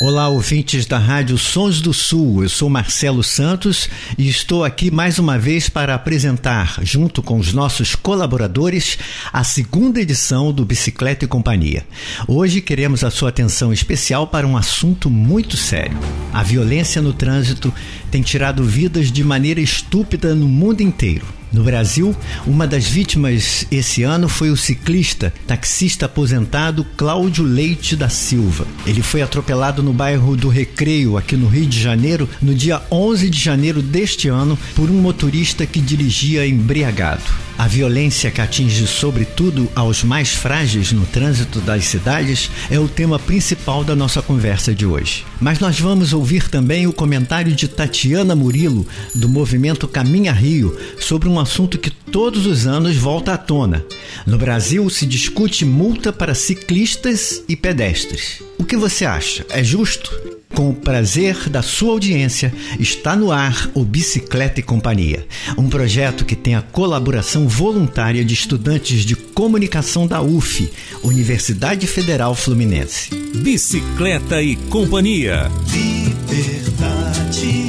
Olá, ouvintes da Rádio Sons do Sul. Eu sou Marcelo Santos e estou aqui mais uma vez para apresentar, junto com os nossos colaboradores, a segunda edição do Bicicleta e Companhia. Hoje queremos a sua atenção especial para um assunto muito sério. A violência no trânsito tem tirado vidas de maneira estúpida no mundo inteiro. No Brasil, uma das vítimas esse ano foi o ciclista, taxista aposentado Cláudio Leite da Silva. Ele foi atropelado no bairro do Recreio, aqui no Rio de Janeiro, no dia 11 de janeiro deste ano, por um motorista que dirigia embriagado. A violência que atinge sobretudo aos mais frágeis no trânsito das cidades é o tema principal da nossa conversa de hoje. Mas nós vamos ouvir também o comentário de Tatiana Murilo, do movimento Caminha Rio, sobre um assunto que todos os anos volta à tona. No Brasil se discute multa para ciclistas e pedestres. O que você acha? É justo? Com o prazer da sua audiência, está no ar o Bicicleta e Companhia, um projeto que tem a colaboração voluntária de estudantes de comunicação da UF, Universidade Federal Fluminense. Bicicleta e Companhia. Liberdade,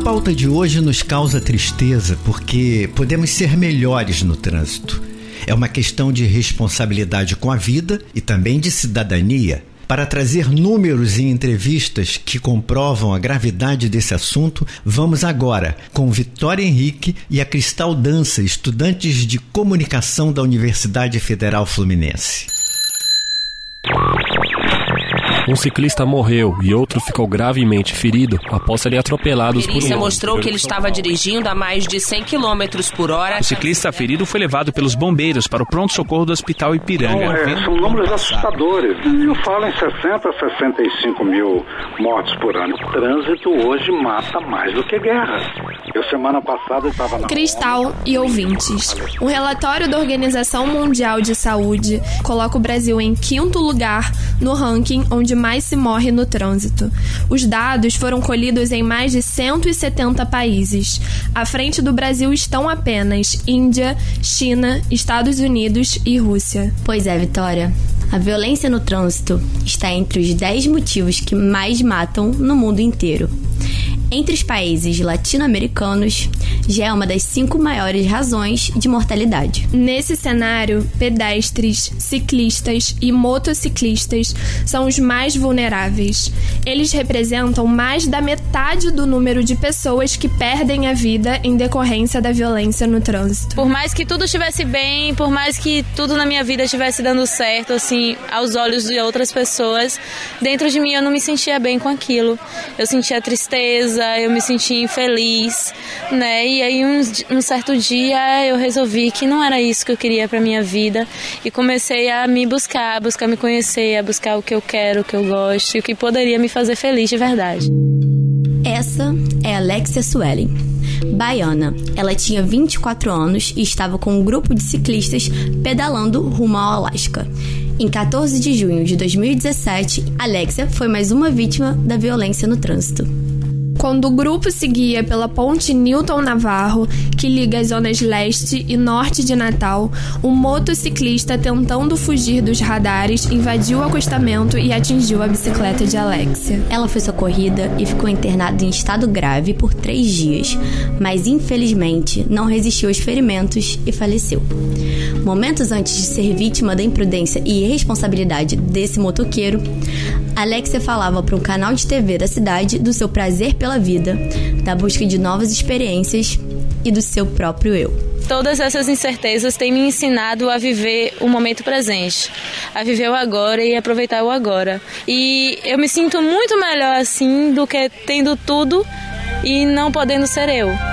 pauta de hoje nos causa tristeza porque podemos ser melhores no trânsito. É uma questão de responsabilidade com a vida e também de cidadania. Para trazer números e entrevistas que comprovam a gravidade desse assunto, vamos agora com Vitória Henrique e a Cristal Dança, estudantes de comunicação da Universidade Federal Fluminense. Um ciclista morreu e outro ficou gravemente ferido após serem atropelados A por um mostrou que ele estava dirigindo a mais de 100 km por hora. O ciclista ferido foi levado pelos bombeiros para o pronto-socorro do Hospital Ipiranga. Então, é, são números assustadores. Eu falo em 60 a 65 mil mortes por ano. O trânsito hoje mata mais do que guerra. Eu semana passada estava na Cristal e ouvintes. Um relatório da Organização Mundial de Saúde coloca o Brasil em quinto lugar no ranking onde mais se morre no trânsito. Os dados foram colhidos em mais de 170 países. À frente do Brasil estão apenas Índia, China, Estados Unidos e Rússia. Pois é, Vitória. A violência no trânsito está entre os 10 motivos que mais matam no mundo inteiro. Entre os países latino-americanos, já é uma das cinco maiores razões de mortalidade. Nesse cenário, pedestres, ciclistas e motociclistas são os mais vulneráveis. Eles representam mais da metade do número de pessoas que perdem a vida em decorrência da violência no trânsito. Por mais que tudo estivesse bem, por mais que tudo na minha vida estivesse dando certo, assim, aos olhos de outras pessoas, dentro de mim eu não me sentia bem com aquilo. Eu sentia tristeza, eu me sentia infeliz, né? E aí um, um certo dia eu resolvi que não era isso que eu queria para minha vida e comecei a me buscar, a buscar me conhecer, a buscar o que eu quero, o que eu gosto e o que poderia me fazer feliz de verdade. Essa é Alexia Suellen. Baiana, ela tinha 24 anos e estava com um grupo de ciclistas pedalando rumo ao Alasca. Em 14 de junho de 2017, Alexia foi mais uma vítima da violência no trânsito. Quando o grupo seguia pela ponte Newton Navarro, que liga as zonas leste e norte de Natal, um motociclista tentando fugir dos radares invadiu o acostamento e atingiu a bicicleta de Alexia. Ela foi socorrida e ficou internada em estado grave por três dias, mas infelizmente não resistiu aos ferimentos e faleceu. Momentos antes de ser vítima da imprudência e irresponsabilidade desse motoqueiro, Alexia falava para um canal de TV da cidade do seu prazer pela vida, da busca de novas experiências e do seu próprio eu. Todas essas incertezas têm me ensinado a viver o momento presente, a viver o agora e aproveitar o agora. E eu me sinto muito melhor assim do que tendo tudo e não podendo ser eu.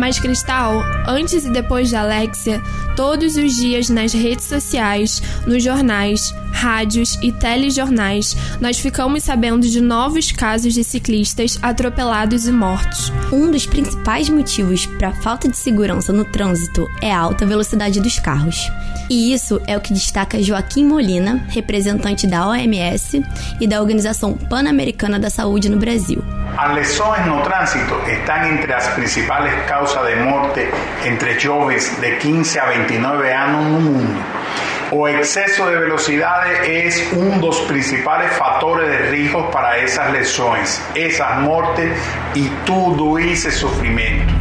Mas Cristal, antes e depois de Alexia, todos os dias nas redes sociais, nos jornais, rádios e telejornais, nós ficamos sabendo de novos casos de ciclistas atropelados e mortos. Um dos principais motivos para a falta de segurança no trânsito é a alta velocidade dos carros. E isso é o que destaca Joaquim Molina, representante da OMS e da Organização Pan-Americana da Saúde no Brasil. As lesões no trânsito estão entre as principais causas de morte entre jovens de 15 a 29 anos no mundo. O exceso de velocidade é um dos principais fatores de risco para essas lesões, essas mortes e todo esse sofrimento.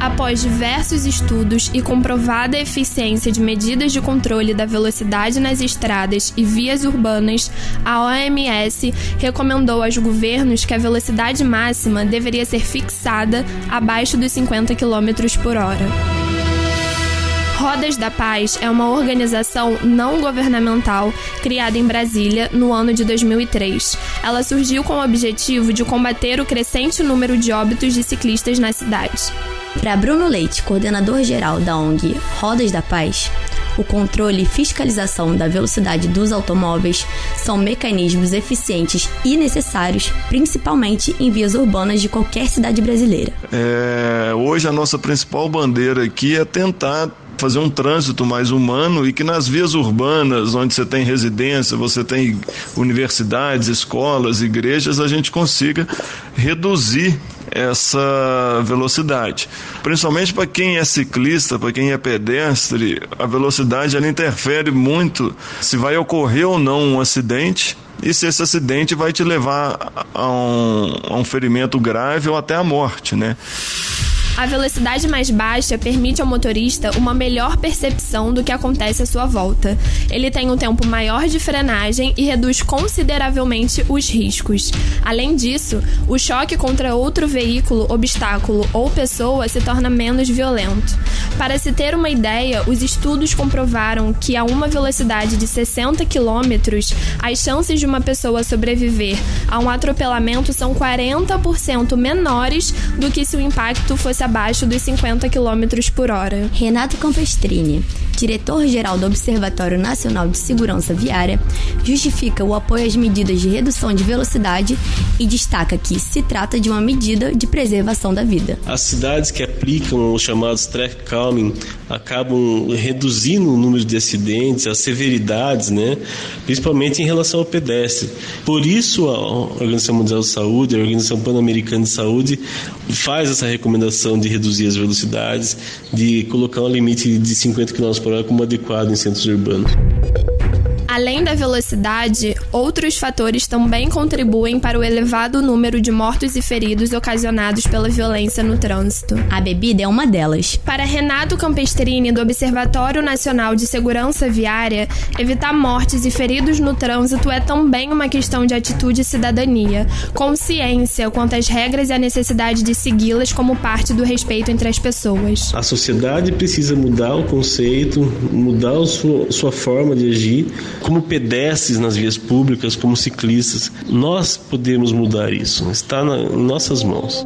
Após diversos estudos e comprovada eficiência de medidas de controle da velocidade nas estradas e vias urbanas, a OMS recomendou aos governos que a velocidade máxima deveria ser fixada abaixo dos 50 km por hora. Rodas da Paz é uma organização não governamental criada em Brasília no ano de 2003. Ela surgiu com o objetivo de combater o crescente número de óbitos de ciclistas na cidade. Para Bruno Leite, coordenador geral da ONG Rodas da Paz, o controle e fiscalização da velocidade dos automóveis são mecanismos eficientes e necessários, principalmente em vias urbanas de qualquer cidade brasileira. É, hoje a nossa principal bandeira aqui é tentar fazer um trânsito mais humano e que nas vias urbanas, onde você tem residência, você tem universidades, escolas, igrejas, a gente consiga reduzir essa velocidade. Principalmente para quem é ciclista, para quem é pedestre, a velocidade ela interfere muito se vai ocorrer ou não um acidente e se esse acidente vai te levar a um, a um ferimento grave ou até a morte, né? A velocidade mais baixa permite ao motorista uma melhor percepção do que acontece à sua volta. Ele tem um tempo maior de frenagem e reduz consideravelmente os riscos. Além disso, o choque contra outro veículo, obstáculo ou pessoa se torna menos violento. Para se ter uma ideia, os estudos comprovaram que a uma velocidade de 60 km, as chances de uma pessoa sobreviver a um atropelamento são 40% menores do que se o impacto fosse abaixo dos 50 km por hora. Renato Campestrini, diretor-geral do Observatório Nacional de Segurança Viária, justifica o apoio às medidas de redução de velocidade e destaca que se trata de uma medida de preservação da vida. As cidades que aplicam os chamados traffic calming acabam reduzindo o número de acidentes, as severidades, né? principalmente em relação ao pedestre. Por isso, a Organização Mundial de Saúde, a Organização Pan-Americana de Saúde, faz essa recomendação de reduzir as velocidades, de colocar um limite de 50 km por hora como adequado em centros urbanos. Além da velocidade, outros fatores também contribuem para o elevado número de mortos e feridos ocasionados pela violência no trânsito. A bebida é uma delas. Para Renato Campestrini, do Observatório Nacional de Segurança Viária, evitar mortes e feridos no trânsito é também uma questão de atitude e cidadania, consciência quanto às regras e a necessidade de segui-las como parte do respeito entre as pessoas. A sociedade precisa mudar o conceito, mudar a sua, sua forma de agir como pedestres nas vias públicas, como ciclistas. Nós podemos mudar isso, está na, em nossas mãos.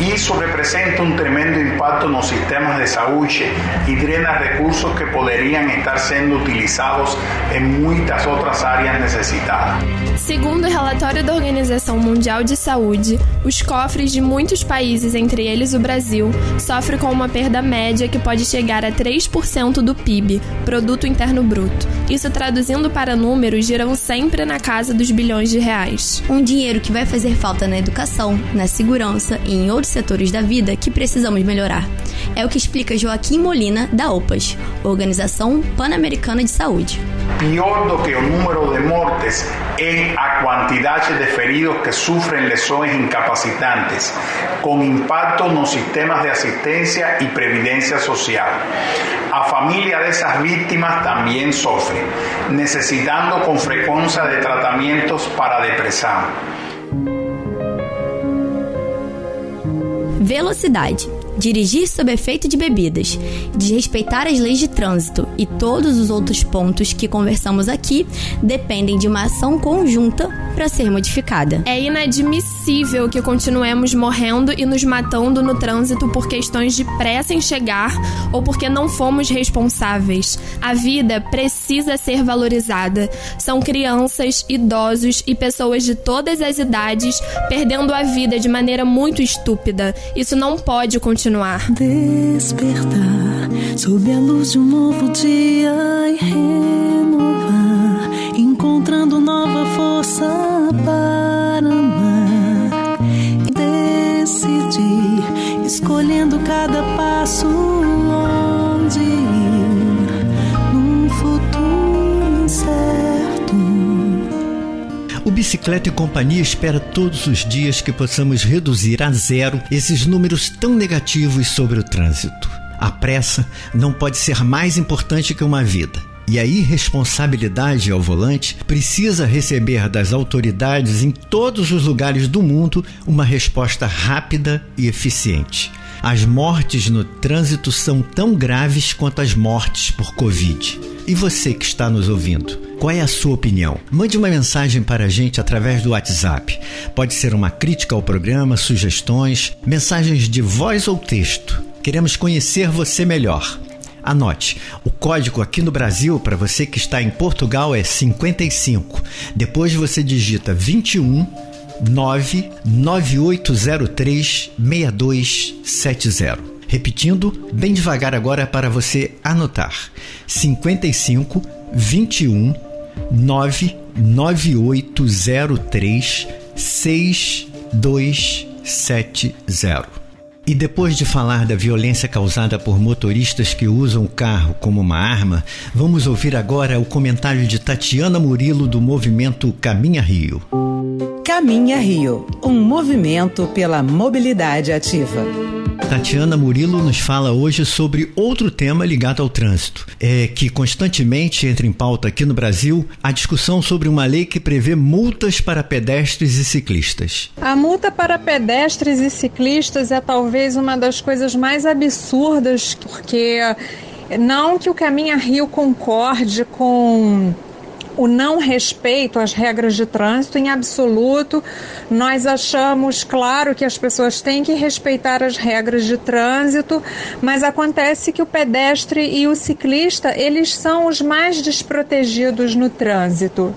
Isso representa um tremendo impacto nos sistemas de saúde e drena recursos que poderiam estar sendo utilizados em muitas outras áreas necessitadas. Segundo o relatório da Organização Mundial de Saúde, os cofres de muitos países, entre eles o Brasil, sofrem com uma perda média que pode chegar a 3% do PIB, Produto Interno Bruto. Isso traduzindo para números, giram sempre na casa dos bilhões de reais. Um dinheiro que vai fazer falta na educação, na segurança e em outros setores da vida que precisamos melhorar. É o que explica Joaquim Molina, da OPAS, Organização Pan-Americana de Saúde. Pior do que o número de mortes é a quantidade de feridos que sofrem lesões incapacitantes, com impacto nos sistemas de assistência e previdência social. A família dessas vítimas também sofre, necessitando com frequência de tratamentos para depressão. Velocidade. Dirigir sob efeito de bebidas, desrespeitar as leis de trânsito e todos os outros pontos que conversamos aqui dependem de uma ação conjunta para ser modificada. É inadmissível que continuemos morrendo e nos matando no trânsito por questões de pressa em chegar ou porque não fomos responsáveis. A vida precisa ser valorizada. São crianças, idosos e pessoas de todas as idades perdendo a vida de maneira muito estúpida. Isso não pode continuar continuar. Despertar sob a luz de um novo dia e renovar, encontrando nova força para amar. Decidir, escolhendo cada passo onde ir. Bicicleta e Companhia espera todos os dias que possamos reduzir a zero esses números tão negativos sobre o trânsito. A pressa não pode ser mais importante que uma vida. E a irresponsabilidade ao volante precisa receber das autoridades em todos os lugares do mundo uma resposta rápida e eficiente. As mortes no trânsito são tão graves quanto as mortes por Covid. E você que está nos ouvindo, qual é a sua opinião? Mande uma mensagem para a gente através do WhatsApp. Pode ser uma crítica ao programa, sugestões, mensagens de voz ou texto. Queremos conhecer você melhor. Anote, o código aqui no Brasil para você que está em Portugal é 55. Depois você digita 21 99803 6270. Repetindo, bem devagar agora para você anotar. 55 21 99803 6270. E depois de falar da violência causada por motoristas que usam o carro como uma arma, vamos ouvir agora o comentário de Tatiana Murilo do movimento Caminha Rio. Caminha Rio, um movimento pela mobilidade ativa. Tatiana Murilo nos fala hoje sobre outro tema ligado ao trânsito, é que constantemente entra em pauta aqui no Brasil a discussão sobre uma lei que prevê multas para pedestres e ciclistas. A multa para pedestres e ciclistas é talvez uma das coisas mais absurdas, porque não que o Caminha Rio concorde com o não respeito às regras de trânsito em absoluto. Nós achamos, claro, que as pessoas têm que respeitar as regras de trânsito, mas acontece que o pedestre e o ciclista, eles são os mais desprotegidos no trânsito.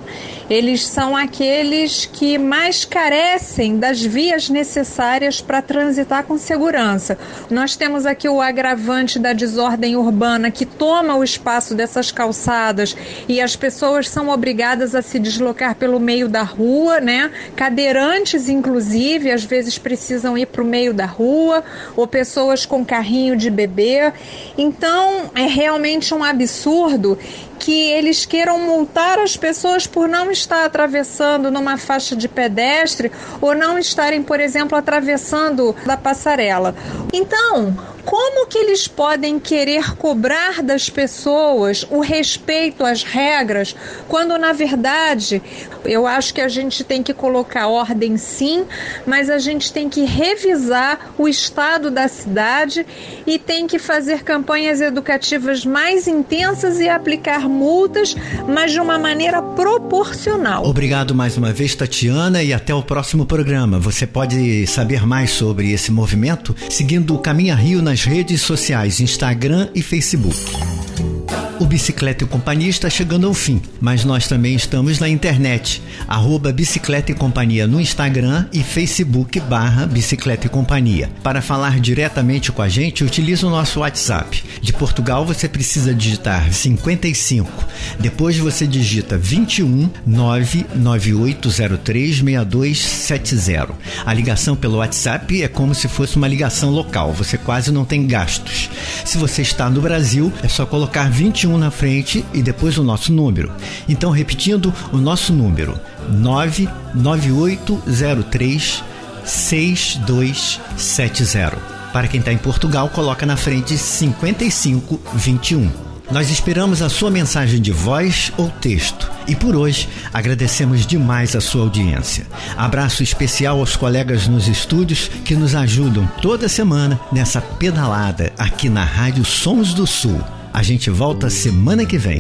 Eles são aqueles que mais carecem das vias necessárias para transitar com segurança. Nós temos aqui o agravante da desordem urbana que toma o espaço dessas calçadas e as pessoas são obrigadas a se deslocar pelo meio da rua, né? Cadeirantes, inclusive, às vezes precisam ir para o meio da rua, ou pessoas com carrinho de bebê. Então, é realmente um absurdo que eles queiram multar as pessoas por não estar atravessando numa faixa de pedestre ou não estarem, por exemplo, atravessando da passarela. Então, como que eles podem querer cobrar das pessoas o respeito às regras, quando na verdade eu acho que a gente tem que colocar ordem sim, mas a gente tem que revisar o estado da cidade e tem que fazer campanhas educativas mais intensas e aplicar multas, mas de uma maneira proporcional. Obrigado mais uma vez, Tatiana, e até o próximo programa. Você pode saber mais sobre esse movimento seguindo o Caminha Rio nas redes sociais Instagram e Facebook. O Bicicleta e Companhia está chegando ao fim, mas nós também estamos na internet, arroba Bicicleta e Companhia no Instagram e Facebook barra Bicicleta e Companhia. Para falar diretamente com a gente, utilize o nosso WhatsApp. De Portugal você precisa digitar 55, depois você digita 21 99803 6270. A ligação pelo WhatsApp é como se fosse uma ligação local, você quase não tem gastos. Se você está no Brasil, é só colocar 21 na frente e depois o nosso número. Então, repetindo, o nosso número: 99803 6270. Para quem está em Portugal, coloca na frente 5521. Nós esperamos a sua mensagem de voz ou texto. E por hoje, agradecemos demais a sua audiência. Abraço especial aos colegas nos estúdios que nos ajudam toda semana nessa pedalada aqui na Rádio Sons do Sul. A gente volta semana que vem.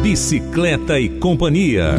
Bicicleta e Companhia.